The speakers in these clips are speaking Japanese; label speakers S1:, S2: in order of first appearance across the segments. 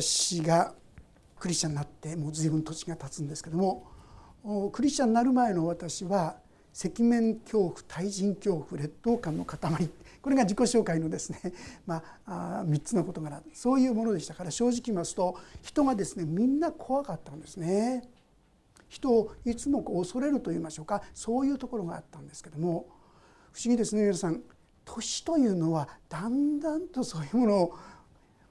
S1: 私がクリスチャンになってもう随分土地が経つんですけどもクリスチャンになる前の私は赤面恐怖対人恐怖劣等感の塊これが自己紹介のですね、まあ、3つの事柄そういうものでしたから正直言いますと人がですねみんな怖かったんですね。人をいつも恐れると言いましょうかそういうところがあったんですけども不思議ですね皆さん年というのはだんだんとそういうものを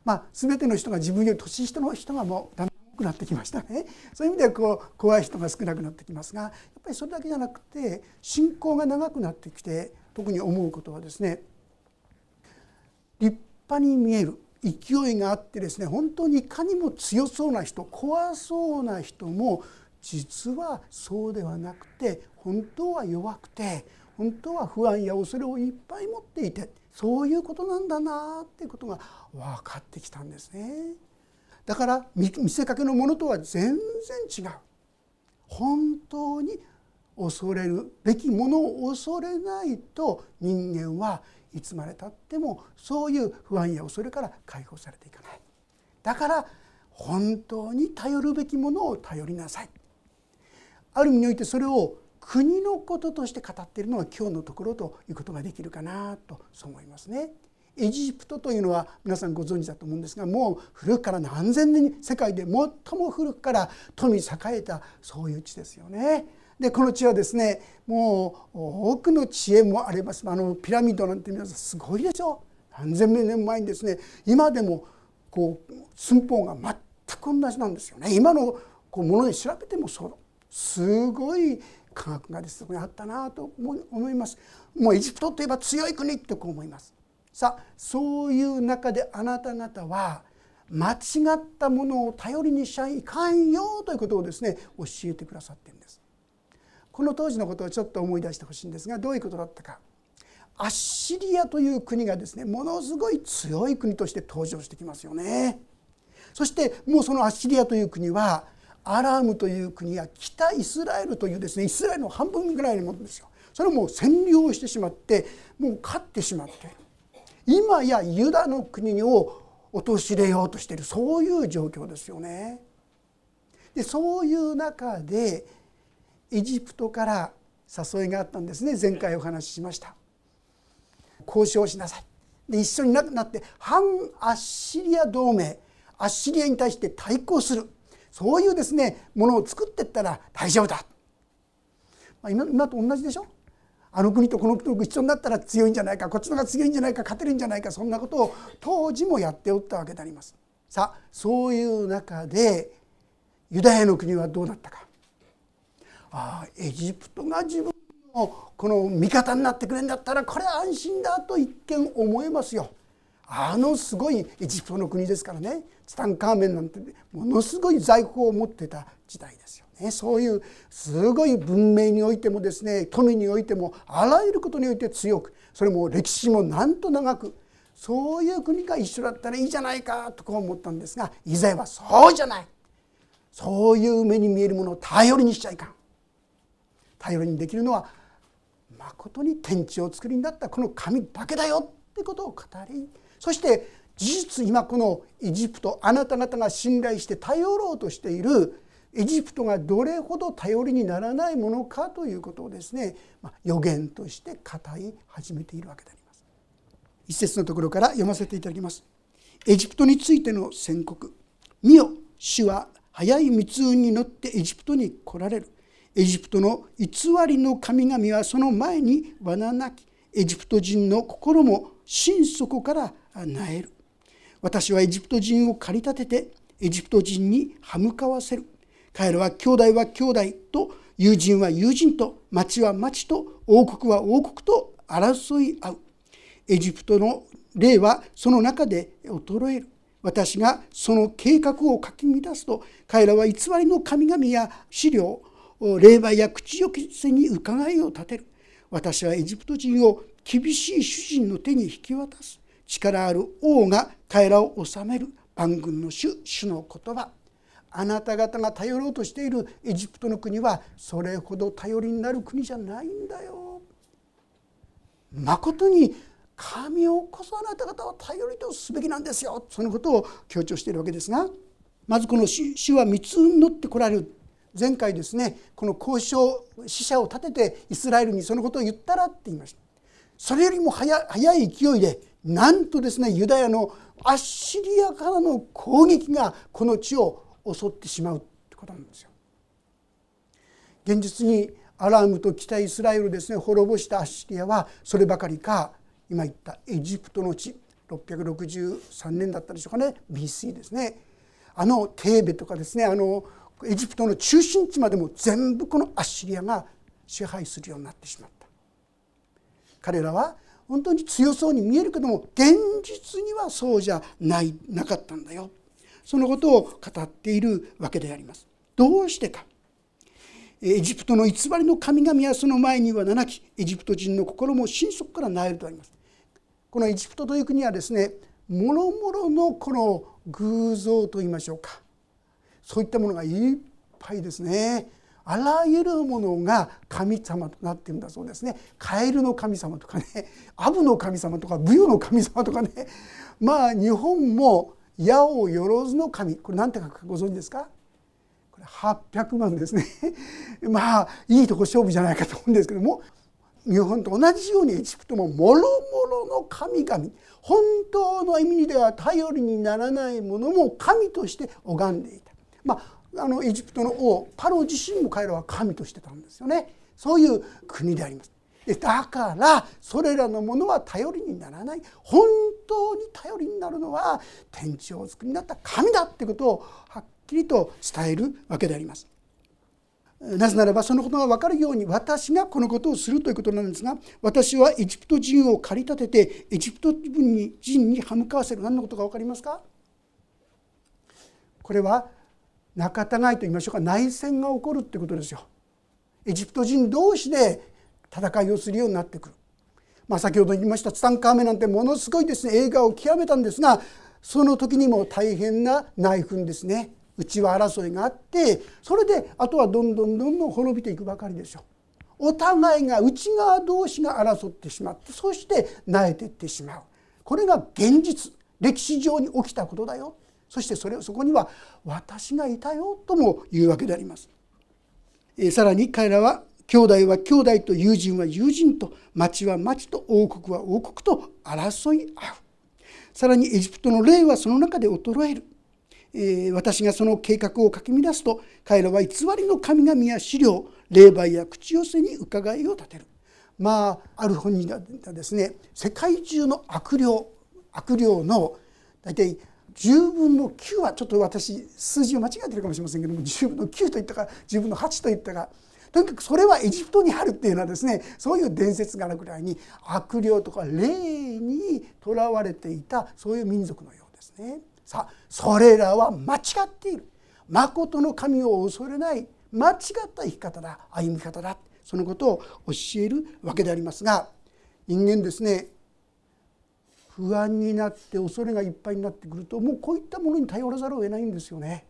S1: まあ全ての人が自分より年下の人がもうだんだん多くなってきましたね。そういう意味ではこう怖い人が少なくなってきますがやっぱりそれだけじゃなくて信仰が長くなってきて特に思うことはですね立派に見える勢いがあってですね本当にいかにも強そうな人怖そうな人も実はそうではなくて本当は弱くて本当は不安や恐れをいっぱい持っていてそういうことなんだなっていうことが分かってきたんですね。だから見せかけのものとは全然違う。本当に恐れるべきものを恐れないと人間はいつまでたってもそういう不安や恐れから解放されていかない。だから本当に頼るべきものを頼りなさい。ある意味においてそれを国のこととして語っているのが今日のところということができるかなとそう思いますね。エジプトというのは皆さんご存知だと思うんですがもう古くから何千年に世界で最も古くから富栄えたそういう地ですよね。でこの地はですねもう多くの知恵もありますあのピラミッドなんて皆さんすごいでしょ何千年前にですね今でもこう寸法が全く同じなんですよね今のこうもので調べてもそうすごい科学がそこにあったなと思います。もうエジプトといえば強い国ってこう思います。さあそういう中であなた方は間違ったものを頼りにしちゃいかんよということをですね教えてくださってるんです。この当時のことをちょっと思い出してほしいんですがどういうことだったか。アッシリアという国がですねものすごい強い国として登場してきますよね。そしてもうそのアッシリアという国はアラームという国や北イスラエルというですねイスラエルの半分ぐらいのものですよ。それをもう占領してしまってもう勝ってしまって今やユダの国を陥れようとしているそういう状況ですよね。でそういう中でエジプトから誘いがあったんですね。前回お話ししました。交渉しなさい。で一緒になって反アッシリア同盟アッシリアに対して対抗する。そういうですねものを作っていったら大丈夫だ、まあ、今今と同じでしょ？あの国とこの国と一緒になったら強いんじゃないかこっちの方が強いんじゃないか勝てるんじゃないかそんなことを当時もやっておったわけであります。さあそういう中でユダヤの国はどうなったかああエジプトが自分のこの味方になってくれるんだったらこれは安心だと一見思えますよ。あのすごいエジプトの国ですからね。ツタンカーメンなんてものすごい財宝を持ってた時代ですよね。そういうすごい文明においてもですね富においてもあらゆることにおいて強くそれも歴史もなんと長くそういう国が一緒だったらいいじゃないかとこう思ったんですが以前はそうじゃない。そういう目に見えるものを頼りにしちゃいかん。頼りにできるのはまことに天地を作りになったこの神だけだよってことを語りそして事実今このエジプトあなた方が信頼して頼ろうとしているエジプトがどれほど頼りにならないものかということをですね、まあ、予言として語り始めているわけであります。一節のところから読ませていただきます。エジプトについての宣告「見よ主は早い密運に乗ってエジプトに来られる」エジプトの偽りの神々はその前に罠なきエジプト人の心も心底からなえる。私はエジプト人を駆り立ててエジプト人に歯向かわせる。彼らは兄弟は兄弟と友人は友人と町は町と王国は王国と争い合う。エジプトの霊はその中で衰える。私がその計画をかき乱すと彼らは偽りの神々や資料霊媒や口よきせに伺いを立てる。私はエジプト人を厳しい主人の手に引き渡す。力ある王が彼らを治める万軍の主主の言葉。あなた方が頼ろうとしているエジプトの国はそれほど頼りになる国じゃないんだよ。まことに神をこそあなた方は頼りとすべきなんですよ。そのことを強調しているわけですがまずこの主は三つに乗ってこられる。前回ですねこの交渉死者を立ててイスラエルにそのことを言ったらって言いました。それよりも早い勢いでなんとですねユダヤのアッシリアからの攻撃がこの地を襲ってしまうってことなんですよ。現実にアラームと北イスラエルですね滅ぼしたアッシリアはそればかりか今言ったエジプトの地663年だったでしょうかね BC ですねあのテーベとかですねあのエジプトの中心地までも全部このアッシリアが支配するようになってしまった彼らは本当に強そうに見えるけども現実にはそうじゃないなかったんだよ。そのことを語っているわけであります。どうしてか。エジプトの偽りの神々はその前には七きエジプト人の心も心底から萎えるとあります。このエジプトという国はですねもろもろのこの偶像といいましょうか。そういったものがいっぱいですね。あらゆるものが神様となっているんだそうですね。カエルの神様とかねアブの神様とかブヨの神様とかね。まあ日本も八百万の神。これ何て書くかご存知ですか？これ800万ですね。まあいいとこ勝負じゃないかと思うんですけども。日本と同じようにエジプトももろもろの神々。本当の意味では頼りにならないものも神として拝んでいた。まあ、あのエジプトの王パロ自身も彼らは神としてたんですよね。そういう国であります。だからそれらのものは頼りにならない。本当に頼りになるのは天地をお作りになった神だってことをはっきりと伝えるわけであります。なぜならばそのことが分かるように私がこのことをするということなんですが私はエジプト人を駆り立ててエジプト人に人に歯向かわせる。何のことか分かりますか？これは仲違いと言いましょうか内戦が起こるってことですよ。エジプト人同士で戦いをするようになってくる。まあ、先ほど言いましたツタンカーメンなんてものすごいですね映画を極めたんですがその時にも大変な内紛ですね内輪争いがあってそれであとはどんどんどんどん滅びていくばかりでしょう。お互いが内側同士が争ってしまってそして萎えていってしまうこれが現実歴史上に起きたことだよそしてそれそこには私がいたよとも言うわけであります。えさらに彼らは兄弟は兄弟と友人は友人と町は町と王国は王国と争い合う。さらにエジプトの霊はその中で衰える、えー、私がその計画をかき乱すと彼らは偽りの神々や資料霊媒や口寄せに伺いを立てる。まあある本人がですね世界中の悪霊悪霊の大体10分の9はちょっと私数字を間違えてるかもしれませんけども10分の9と言ったか10分の8と言ったかとにかくそれはエジプトにあるっていうのはですねそういう伝説があるぐらいに悪霊とか霊にとらわれていたそういう民族のようですね。さあそれらは間違っている誠の神を恐れない間違った生き方だ歩み方だそのことを教えるわけでありますが人間ですね不安になって恐れがいっぱいになってくるともうこういったものに頼らざるを得ないんですよね。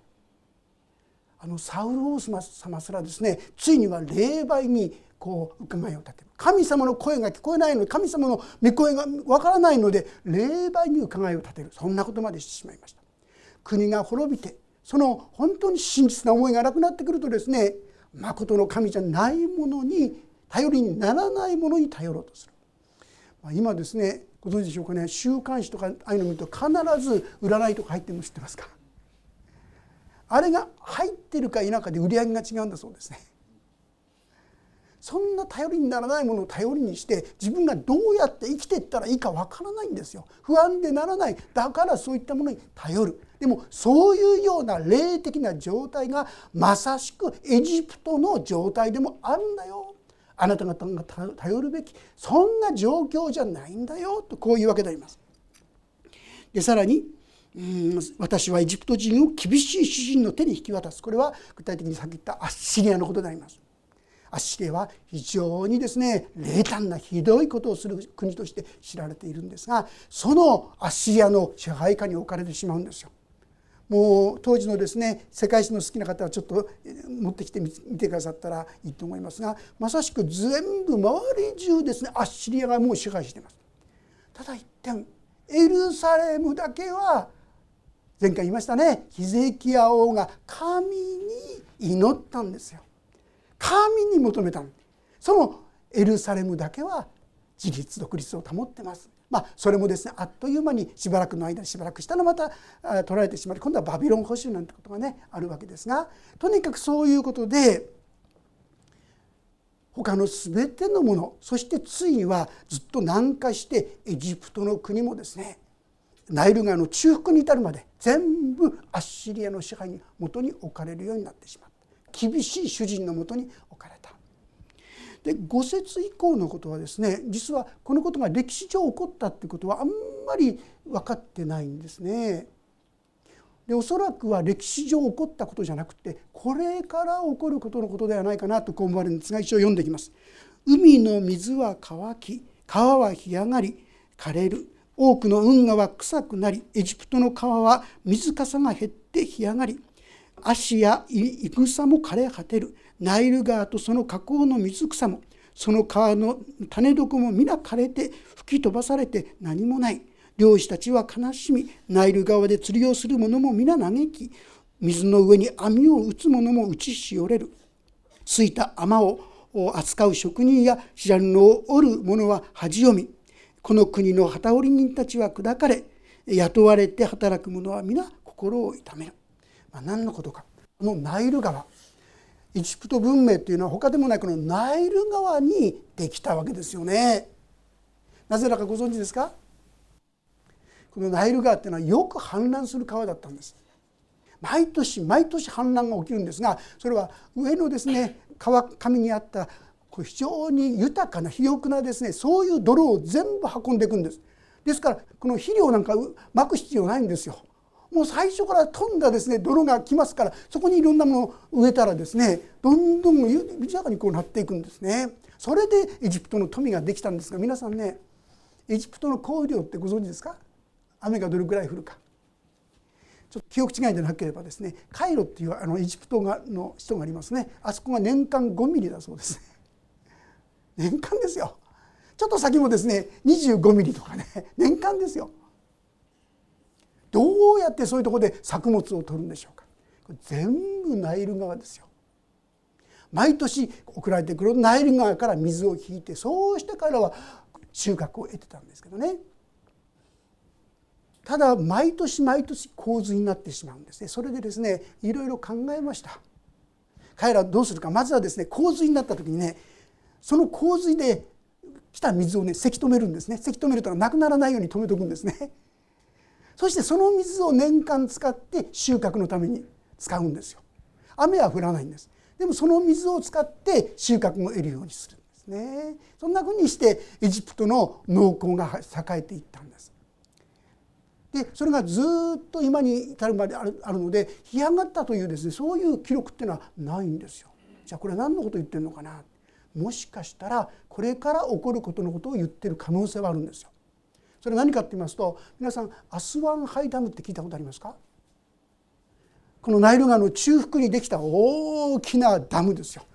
S1: あのサウル王様すらですねついには霊媒にこう伺いを立てる。神様の声が聞こえないので神様の御声がわからないので霊媒に伺いを立てる。そんなことまでしてしまいました。国が滅びてその本当に真実な思いがなくなってくるとですね誠の神じゃないものに頼りにならないものに頼ろうとする。ま今ですねご存知でしょうかね？週刊誌とかああいうの見ると必ず占いとか入ってるの知ってますか？あれが入ってるか否かで売り上げが違うんだそうですね。そんな頼りにならないものを頼りにして自分がどうやって生きていったらいいかわからないんですよ。不安でならない。だからそういったものに頼る。でもそういうような霊的な状態がまさしくエジプトの状態でもあるんだよ。あなた方が頼るべきそんな状況じゃないんだよとこういうわけであります。でさらにうん私はエジプト人を厳しい主人の手に引き渡すこれは具体的にさっき言ったアッシリアのことであります。アッシリアは非常にですね冷淡なひどいことをする国として知られているんですがそのアッシリアの支配下に置かれてしまうんですよ。もう当時のですね世界史の好きな方はちょっと持ってきてみてくださったらいいと思いますがまさしく全部周り中ですねアッシリアがもう支配しています。ただ一点エルサレムだけは前回言いましたねヒゼキヤ王が神に祈ったんですよ。神に求めたそのエルサレムだけは自立独立を保ってます。まあそれもですねあっという間にしばらくの間にしばらくしたらまた取られてしまい今度はバビロン保守なんてことがねあるわけですがとにかくそういうことで他の全てのものそしてついにはずっと南下してエジプトの国もですねナイル川の中腹に至るまで全部アッシリアの支配に元に置かれるようになってしまった厳しい主人のもとに置かれた。で5節以降のことはですね実はこのことが歴史上起こったってことはあんまり分かってないんですね。でおそらくは歴史上起こったことじゃなくてこれから起こることのことではないかなとこう思われるんですが一応読んでいきます。海の水は乾き川は干上がり枯れる多くの運河は臭くなりエジプトの川は水かさが減って干上がり足やい草も枯れ果てるナイル川とその河口の水草もその川の種床も皆枯れて吹き飛ばされて何もない。漁師たちは悲しみナイル川で釣りをする者も皆嘆き水の上に網を打つ者も打ちしおれる。ついた甘を扱う職人や白布を織る者は恥読みこの国の旗織人たちは砕かれ雇われて働く者は皆心を痛める、まあ、何のことか。このナイル川エジプト文明というのは他でもないこのナイル川にできたわけですよね。なぜだかご存知ですか？このナイル川っていうのはよく氾濫する川だったんです。毎年毎年氾濫が起きるんですがそれは上のですね川上にあった非常に豊かな肥沃なですねそういう泥を全部運んでいくんです。ですからこの肥料なんかまく必要ないんですよ。もう最初から飛んだですね泥が来ますからそこにいろんなものを植えたらですねどんどん豊かにこうなっていくんですね。それでエジプトの富ができたんですが皆さんねエジプトの降雨量ってご存知ですか？雨がどれぐらい降るか。ちょっと記憶違いでなければですねカイロっていうあのエジプトがの人がありますね。あそこが年間5ミリだそうです。年間ですよ。ちょっと先もですね25ミリとかね。年間ですよ。どうやってそういうところで作物を取るんでしょうか。全部ナイル川ですよ。毎年送られてくるナイル川から水を引いてそうして彼らは収穫を得てたんですけどね。ただ毎年毎年洪水になってしまうんですね。それでですねいろいろ考えました。彼らはどうするか。まずはですね洪水になった時にねその洪水で来た水をねせき止めるんですね。せき止めるとなくならないように止めとくんですね。そしてその水を年間使って収穫のために使うんですよ。雨は降らないんです。でもその水を使って収穫も得るようにするんですね。そんなふうにしてエジプトの農耕が栄えていったんです。でそれがずっと今に至るまであるので干上がったというですねそういう記録っていうのはないんですよ。じゃあこれは何のこと言ってるのかな。もしかしたらこれから起こることのことを言ってる可能性はあるんですよ。それ何かって言いますと皆さんアスワンハイダムって聞いたことありますか？このナイル川の中腹にできた大きなダムですよ。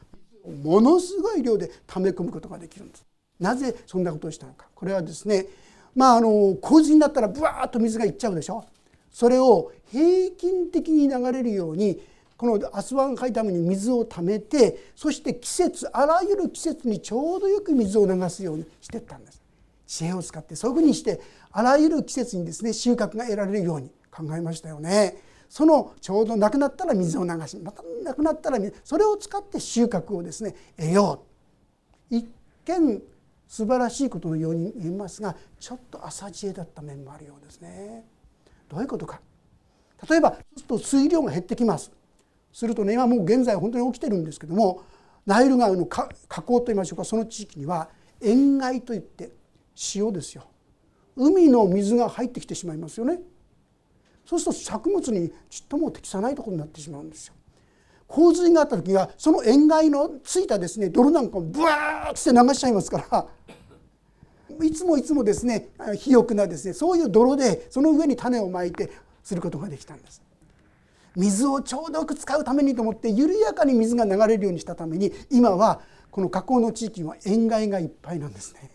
S1: ものすごい量で溜め込むことができるんです。なぜそんなことをしたのかこれはですねまあ、あの洪水になったらブワーッと水がいっちゃうでしょそれを平均的に流れるようにこのアスワン海ダムに水をためてそして季節あらゆる季節にちょうどよく水を流すようにしていったんです知恵を使ってそういうふうにしてあらゆる季節にですね収穫が得られるように考えましたよね。そのちょうどなくなったら水を流しまたなくなったらそれを使って収穫をですね得よう。一見素晴らしいことのように見えますがちょっと浅知恵だった面もあるようですね。どういうことか。例えばそうすると水量が減ってきます。するとね今もう現在本当に起きてるんですけどもナイル川の河口といいましょうかその地域には塩害といって塩ですよ。海の水が入ってきてしまいますよね。そうすると作物にちっとも適さないところになってしまうんですよ。洪水があった時はその塩害のついたですね泥なんかをブワーッて流しちゃいますからいつもいつもですね肥沃なですねそういう泥でその上に種をまいてすることができたんです。水をちょうどよく使うためにと思って緩やかに水が流れるようにしたために今はこの河口の地域は塩害がいっぱいなんですね。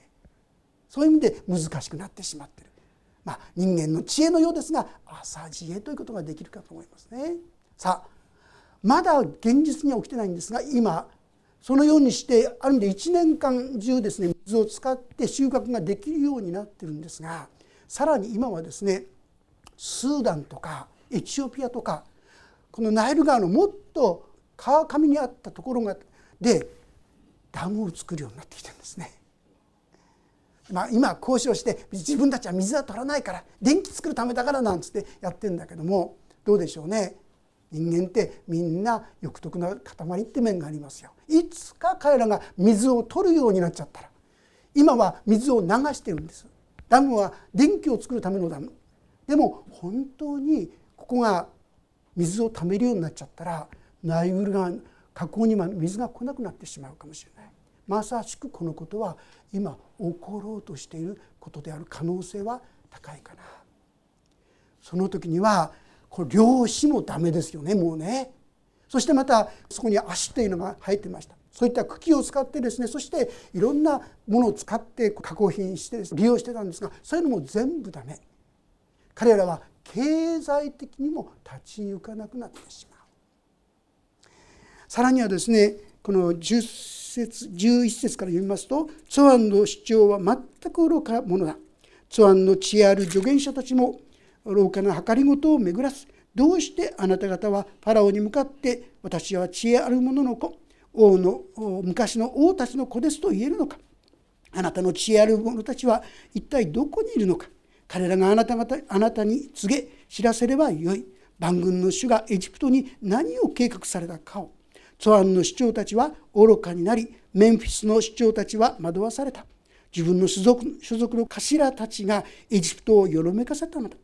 S1: そういう意味で難しくなってしまってる、まあ、人間の知恵のようですが浅知恵ということができるかと思いますね。さあまだ現実には起きてないんですが今そのようにしてある意味で1年間中ですね水を使って収穫ができるようになってるんですがさらに今はですねスーダンとかエチオピアとかこのナイル川のもっと川上にあったところがでダムを作るようになってきてるんですね。まあ、今交渉して自分たちは水は取らないから電気作るためだからなんつってやってるんだけどもどうでしょうね人間ってみんな欲得な塊って面がありますよ。いつか彼らが水を取るようになっちゃったら今は水を流してるんです。ダムは電気を作るためのダム。でも本当にここが水をためるようになっちゃったらナイル川河口には水が来なくなってしまうかもしれない。まさしくこのことは今起ころうとしていることである可能性は高いかな。その時にはこれ漁師もダメですよねもうね。そしてまたそこに足というのが入ってました。そういった茎を使ってですねそしていろんなものを使って加工品して利用してたんですがそういうのも全部ダメ。彼らは経済的にも立ち行かなくなってしまう。さらにはですねこの10節11節から読みますと「ツアンの主張は全く愚か者だ」「ツアンの知恵ある助言者たちも廊下の計りごとを巡らす。どうしてあなた方はファラオに向かって私は知恵ある者の子王の昔の王たちの子ですと言えるのか。あなたの知恵ある者たちは一体どこにいるのか。彼らがあなた方あなたに告げ知らせればよい。万軍の主がエジプトに何を計画されたかを。ツアンの首長たちは愚かになりメンフィスの首長たちは惑わされた。自分の所属所属の頭たちがエジプトをよろめかせたのだ。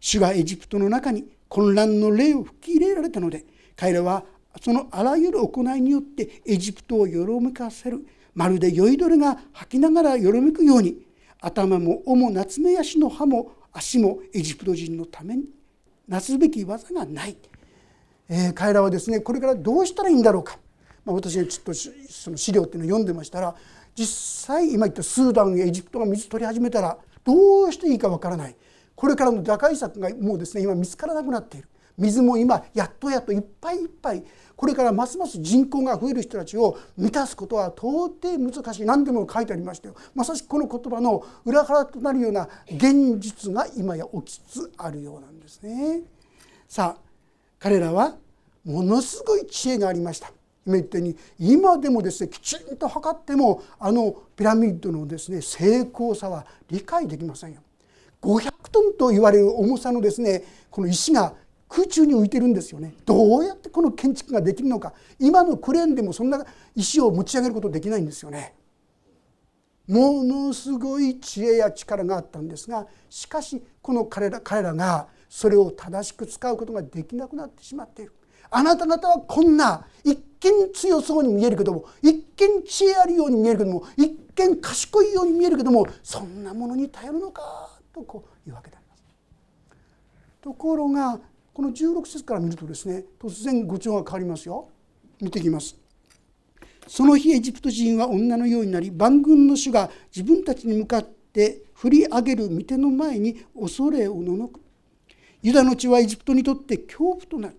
S1: 主がエジプトの中に混乱の霊を吹き入れられたので彼らはそのあらゆる行いによってエジプトをよろめかせる。まるで酔いどれが吐きながらよろめくように頭も尾も夏目足の歯も足もエジプト人のためになすべき技がない、えー、彼らはですねこれからどうしたらいいんだろうか、まあ、私がちょっとその資料っていうのを読んでましたら実際今言ったスーダンやエジプトが水取り始めたらどうしていいかわからない。これからの打開策がもうですね今見つからなくなっている。水も今やっとやっといっぱいいっぱい。これからますます人口が増える人たちを満たすことは到底難しい。何でも書いてありましたよ。まさしくこの言葉の裏腹となるような現実が今や起きつつあるようなんですね。さあ彼らはものすごい知恵がありました。今言ったように今でもですねきちんと測ってもあのピラミッドのですね成功さは理解できませんよ。500トンと言われる重さのですねこの石が空中に浮いてるんですよね。どうやってこの建築ができるのか。今のクレーンでもそんな石を持ち上げることできないんですよね。ものすごい知恵や力があったんですがしかしこの彼ら彼らがそれを正しく使うことができなくなってしまっているあなた方はこんな一見強そうに見えるけども一見知恵あるように見えるけども一見賢いように見えるけどもそんなものに頼るのかとこういうわけであります。ところがこの16節から見るとですね突然語調が変わりますよ。見ていきます。その日エジプト人は女のようになり万軍の主が自分たちに向かって振り上げる御手の前に恐れおののく。ユダの地はエジプトにとって恐怖となる。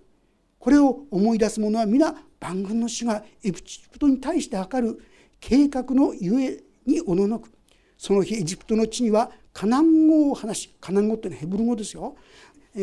S1: これを思い出す者は皆万軍の主がエジプトに対して図る計画のゆえにおののく。その日エジプトの地にはカナン語を話しカナン語ってのはヘブル語ですよ、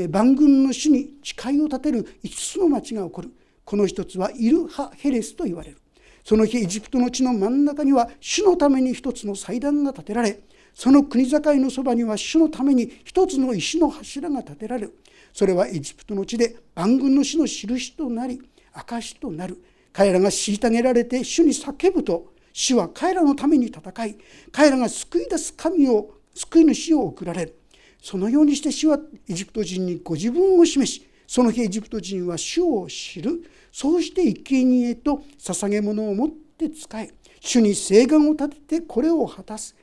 S1: 万軍の主に誓いを立てる5つの町が起こるこの一つはイルハ・ヘレスと言われるその日エジプトの地の真ん中には主のために一つの祭壇が建てられその国境のそばには主のために一つの石の柱が建てられる。それはエジプトの地で万軍の主の印となり証となる。彼らが虐げられて主に叫ぶと主は彼らのために戦い彼らが救い出す神を救い主を送られる。そのようにして主はエジプト人にご自分を示しその日エジプト人は主を知る。そうして生贄と捧げ物を持って使え主に誓願を立ててこれを果たす。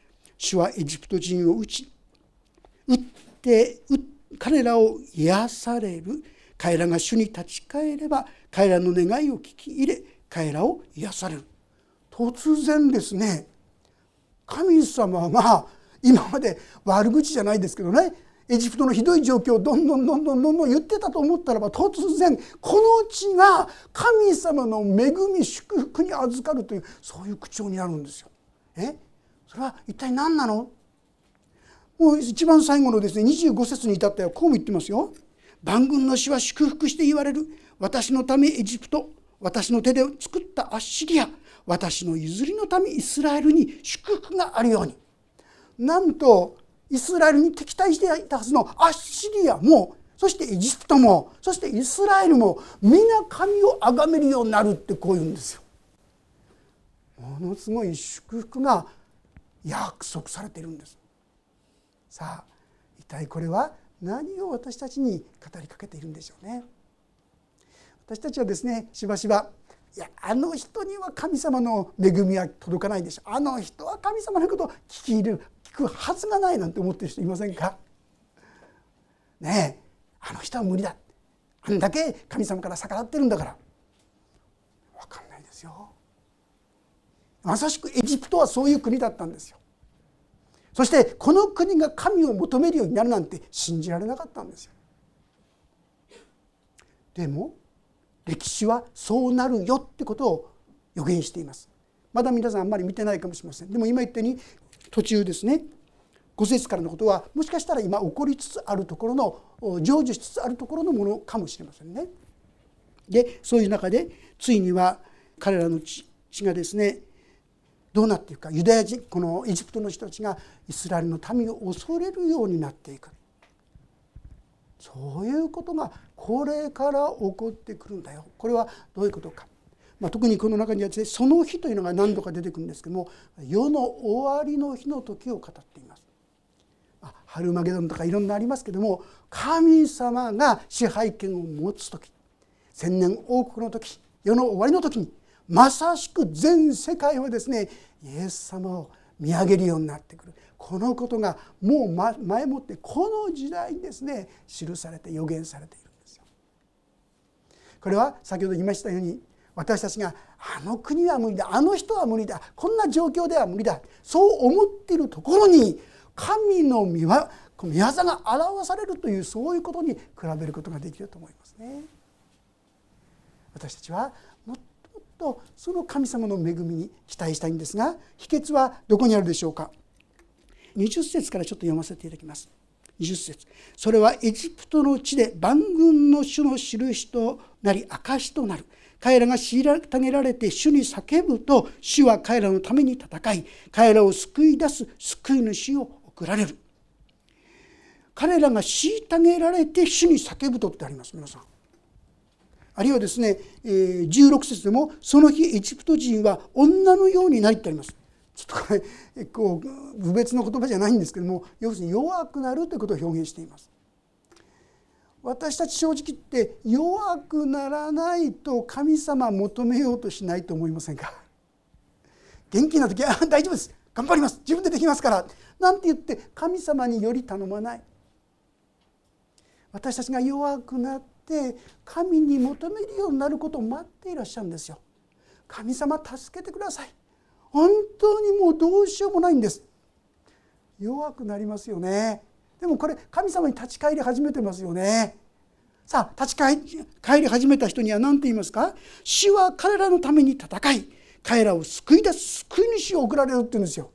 S1: 主はエジプト人を打ち打って彼らを癒される。彼らが主に立ち返れば彼らの願いを聞き入れ彼らを癒される。突然ですね神様が今まで悪口じゃないですけどねエジプトのひどい状況をどんどんどんどんどんどん言ってたと思ったらば突然この地が神様の恵み祝福に預かるというそういう口調になるんですよ。え？それは一体何なの？もう一番最後のですね25節に至ってはこうも言ってますよ。万軍の死は祝福して言われる。私のためエジプト。私の手で作ったアッシリア私の譲りのためイスラエルに祝福があるように。なんとイスラエルに敵対していたはずのアッシリアもそしてエジプトもそしてイスラエルも皆神を崇めるようになるってこう言うんですよ。ものすごい祝福が約束されているんです。さあ一体これは何を私たちに語りかけているんでしょうね。私たちはですねしばしばいやあの人には神様の恵みは届かないでしょあの人は神様のことを聞き入る聞くはずがないなんて思ってる人いませんか？ねえあの人は無理だあんだけ神様から逆らってるんだから分かんないですよまさしくエジプトはそういう国だったんですよ。そしてこの国が神を求めるようになるなんて信じられなかったんですよ。でも歴史はそうなるよってことを予言しています。まだ皆さんあんまり見てないかもしれません。でも今言ったように途中ですね5節からのことはもしかしたら今起こりつつあるところの成就しつつあるところのものかもしれませんね。でそういう中でついには彼らの血がですねどうなっていくか。ユダヤ人このエジプトの人たちがイスラエルの民を恐れるようになっていく。そういうことがこれから起こってくるんだよ。これはどういうことか。まあ、特にこの中にはですねその日というのが何度か出てくるんですけども世の終わりの日の時を語っています。ハルマゲドンとかいろんなありますけども神様が支配権を持つ時千年王国の時世の終わりの時にまさしく全世界はですねイエス様を見上げるようになってくるこのことがもう前もってこの時代にですね記されて予言されているんですよ。これは先ほど言いましたように私たちがあの国は無理だあの人は無理だこんな状況では無理だそう思っているところに神の御業が表されるというそういうことに比べることができると思いますね。私たちはとその神様の恵みに期待したいんですが秘訣はどこにあるでしょうか？20節からちょっと読ませていただきます。20節。それはエジプトの地で万軍の主の印となり証となる。彼らが虐げられて主に叫ぶと主は彼らのために戦い彼らを救い出す救い主を送られる。彼らが虐げられて主に叫ぶとってあります皆さん。あるいはですね16節でもその日エジプト人は女のようになりってあります。ちょっとこれこう部別の言葉じゃないんですけども要するに弱くなるということを表現しています。私たち正直言って弱くならないと神様求めようとしないと思いませんか？元気な時は大丈夫です。頑張ります。自分でできますから。なんて言って神様により頼まない。私たちが弱くなっって神に求めるようになることを待っていらっしゃるんですよ神様助けてください本当にもうどうしようもないんです弱くなりますよねでもこれ神様に立ち返り始めてますよね。さあ立ち返り始めた人には何て言いますか？主は彼らのために戦い彼らを救い出す救い主を送られるって言うんですよ。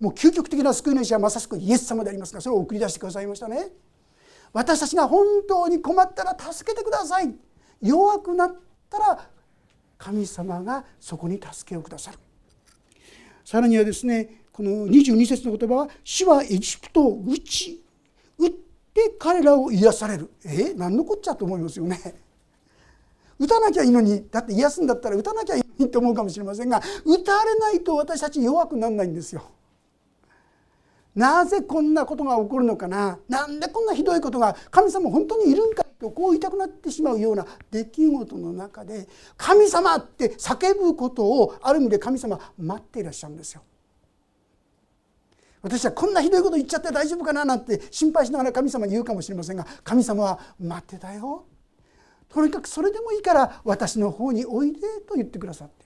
S1: もう究極的な救い主はまさしくイエス様でありますからそれを送り出してくださいましたね。私たちが本当に困ったら助けてください弱くなったら神様がそこに助けをくださるさらにはですねこの22節の言葉は「主はエジプトを打ち打って彼らを癒される」え何のこっちゃと思いますよね。打たなきゃいいのにだって癒すんだったら打たなきゃいいと思うかもしれませんが打たれないと私たち弱くならないんですよ。なぜこんなことが起こるのかな？なんでこんなひどいことが神様本当にいるんかとこう言いたくなってしまうような出来事の中で神様って叫ぶことをある意味で神様待っていらっしゃるんですよ。私はこんなひどいこと言っちゃって大丈夫かななんて心配しながら神様に言うかもしれませんが神様は待ってたよ。とにかくそれでもいいから私の方においでと言ってくださって。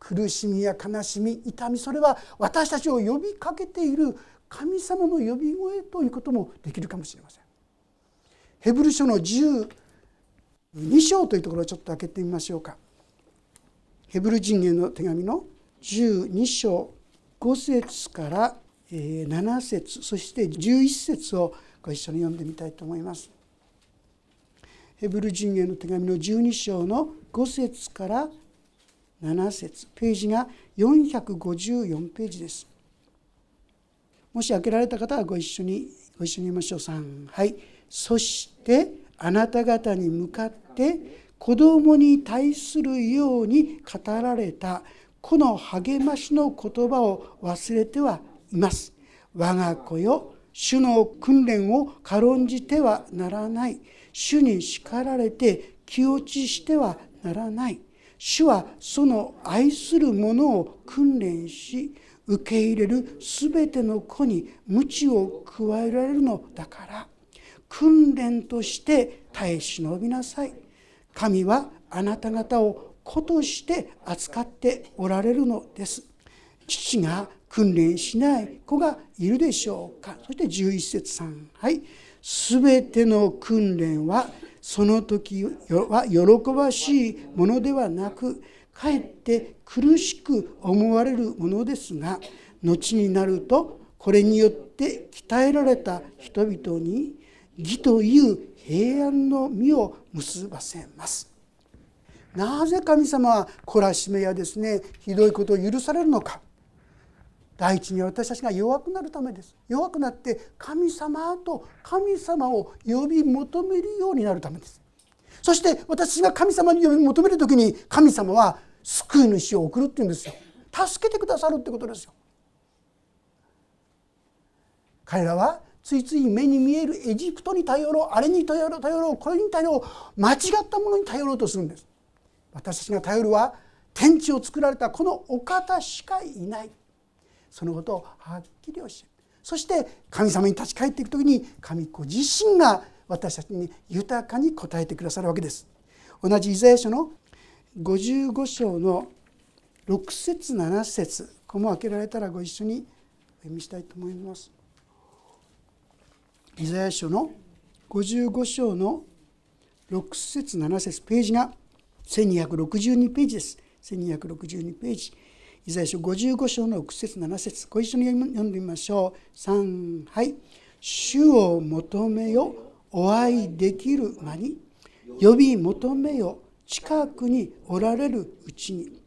S1: 苦しみや悲しみ痛みそれは私たちを呼びかけている神様の呼び声ということもできるかもしれません。ヘブル書の12章というところをちょっと開けてみましょうか。ヘブル人への手紙の12章5節から7節そして11節をご一緒に読んでみたいと思います。ヘブル人への手紙の12章の5節から7節。ページが454ページです。もし開けられた方はご一緒にご一緒に言いましょう。3はい。そしてあなた方に向かって子供に対するように語られた。この励ましの言葉を忘れてはいます。我が子よ主の訓練を軽んじてはならない。主に叱られて気落ちしてはならない。主はその愛する者を訓練し受け入れる全ての子に鞭を加えられるのだから。訓練として耐え忍びなさい。神はあなた方を子として扱っておられるのです。父が訓練しない子がいるでしょうか。そして11節3はい。全ての訓練はその時は喜ばしいものではなくかえって苦しく思われるものですが後になるとこれによって鍛えられた人々に義という平安の実を結ばせます。なぜ神様は懲らしめやですねひどいことを許されるのか第一に私たちが弱くなるためです。弱くなって神様と神様を呼び求めるようになるためです。そして私が神様に呼び求める時に神様は救い主を送るっていうんですよ。助けてくださるってことですよ。彼らはついつい目に見えるエジプトに頼ろうあれに頼ろう頼ろうこれに頼ろう間違ったものに頼ろうとするんです。私たちが頼るは天地を作られたこのお方しかいない。そのことをはっきり教えるそして神様に立ち返っていく時に神子自身が私たちに豊かに答えてくださるわけです。同じイザヤ書の55章の6節7節。ここも開けられたらご一緒にお読みしたいと思います。イザヤ書の55章の6節7節。ページが1262ページです。1262ページ。イザヤ書55章の6節7節ご一緒に読んでみましょう。3はい。主を求めよお会いできる間に呼び求めよ近くにおられるうちに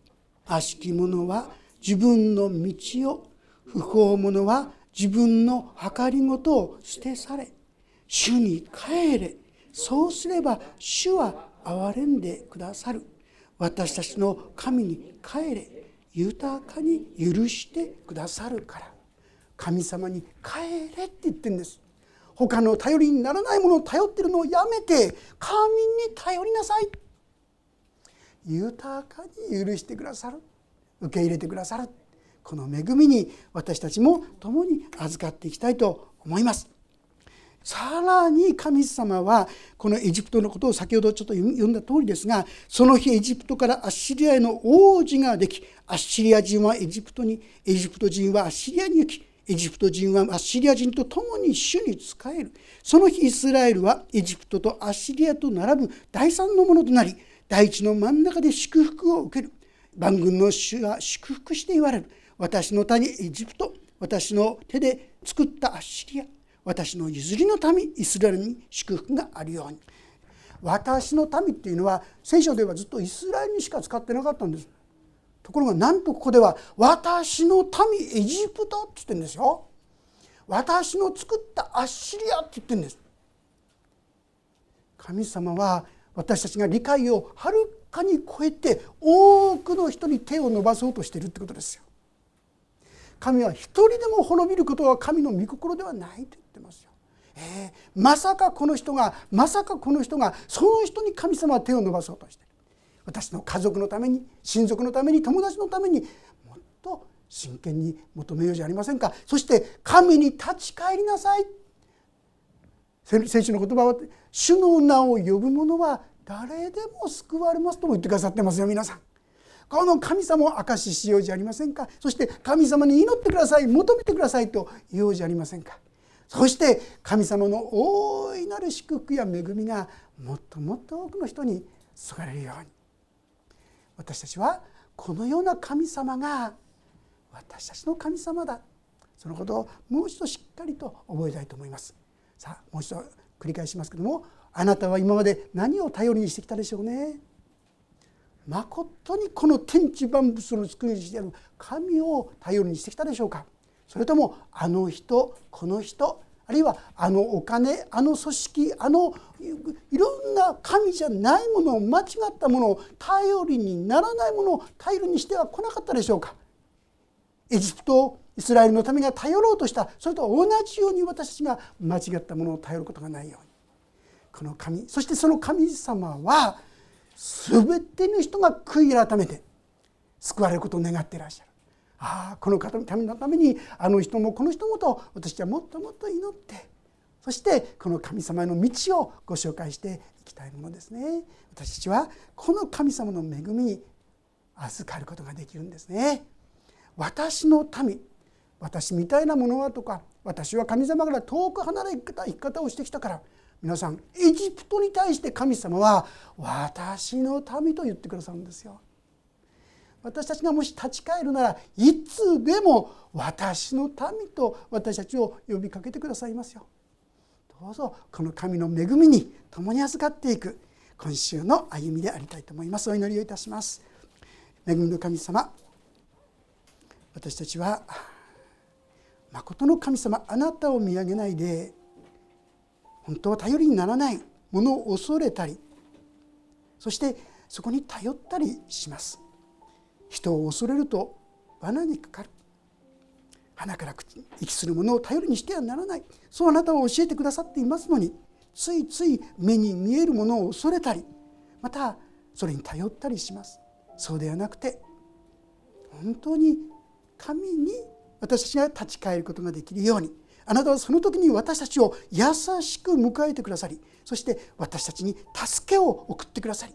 S1: 悪しき者は自分の道を不法者は自分の計りごとを捨てされ主に帰れ。そうすれば主は憐れんでくださる。私たちの神に帰れ。豊かに許してくださるから。神様に帰れって言ってるんです。他の頼りにならないものを頼ってるのをやめて神に頼りなさい。豊かに許してくださる。受け入れてくださる。この恵みに私たちも共に預かっていきたいと思います。さらに神様はこのエジプトのことを先ほどちょっと読んだ通りですがその日エジプトからアッシリアへの王子ができアッシリア人はエジプトにエジプト人はアッシリアに行きエジプト人はアッシリア人と共に主に仕える。その日イスラエルはエジプトとアッシリアと並ぶ第三のものとなり大地の真ん中で祝福を受ける。万軍の主が祝福して言われる。私の谷エジプト私の手で作ったアッシリア私の譲りの民イスラエルに祝福があるように。私の民っていうのは聖書ではずっとイスラエルにしか使ってなかったんです。ところがなんとここでは「私の民エジプト」って言ってるんですよ。私の作ったアッシリアって言ってるんです。神様は私たちが理解をはるかに超えて多くの人に手を伸ばそうとしているってことですよ。神は一人でも滅びることは神の御心ではないと言ってますよ。えー、まさかこの人がまさかこの人がその人に神様は手を伸ばそうとして私の家族のために親族のために友達のためにもっと真剣に求めようじゃありませんか？そして神に立ち返りなさい。聖書の言葉は「主の名を呼ぶ者は誰でも救われます」とも言ってくださってますよ皆さん。この神様を証ししようじゃありませんか？そして神様に祈ってください。求めてくださいと言おうじゃありませんか？そして神様の大いなる祝福や恵みがもっともっと多くの人に注がれるように。私たちはこのような神様が私たちの神様だ。そのことをもう一度しっかりと覚えたいと思います。さあもう一度繰り返しますけどもあなたは今まで何を頼りにしてきたでしょうね。まことにこの天地万物の作り主である神を頼りにしてきたでしょうか。それともあの人この人あるいはあのお金あの組織あのいろんな神じゃないものを間違ったものを頼りにならないものを頼りにしては来なかったでしょうか。エジプトイスラエルのためが頼ろうとしたそれと同じように私たちが間違ったものを頼ることがないように。この神そしてその神様は全ての人が悔い改めて救われることを願っていらっしゃる。ああこの方のためのためにあの人もこの人もと私はもっともっと祈ってそしてこの神様の道をご紹介していきたいものですね私たちはこの神様の恵みに預かることができるんですね私の民私みたいなものはとか私は神様から遠く離れた生き方をしてきたから皆さんエジプトに対して神様は私の民と言ってくださるんですよ。私たちがもし立ち返るならいつでも私の民と私たちを呼びかけてくださいますよ。どうぞこの神の恵みに共に預かっていく今週の歩みでありたいと思います。お祈りをいたします。恵みの神様私たちは誠の神様あなたを見上げないで本当は頼りにならないものを恐れたりそしてそこに頼ったりします人を恐れると罠にかかる。鼻から息するものを頼りにしてはならない。そうあなたは教えてくださっていますのについつい目に見えるものを恐れたりまたそれに頼ったりします。そうではなくて本当に神に私たちが立ち返ることができるようにあなたはその時に私たちを優しく迎えてくださりそして私たちに助けを送ってくださり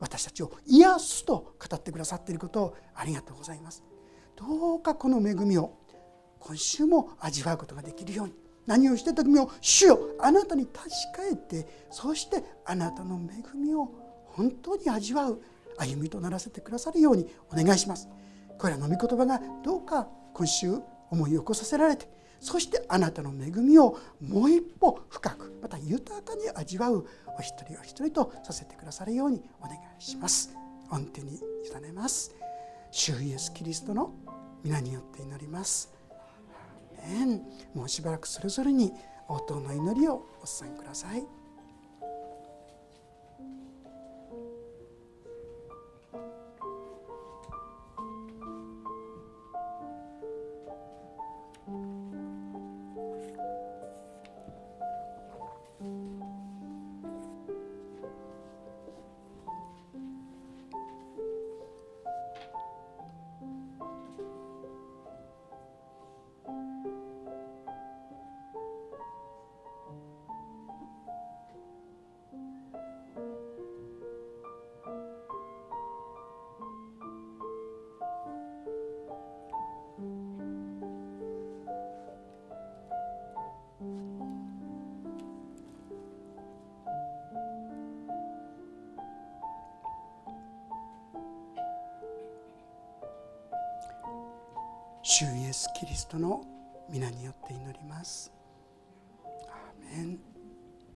S1: 私たちを癒すと語ってくださっていることをありがとうございます。どうかこの恵みを今週も味わうことができるように。何をしてた時も主よあなたに立ち返ってそしてあなたの恵みを本当に味わう歩みとならせてくださるようにお願いします。これらの御言葉がどうか今週思い起こさせられてそしてあなたの恵みをもう一歩深くまた豊かに味わうお一人お一人とさせてくださるようにお願いします。御手に委ねます。主イエスキリストの皆によって祈ります。もうしばらくそれぞれに応答の祈りをお伝えください。主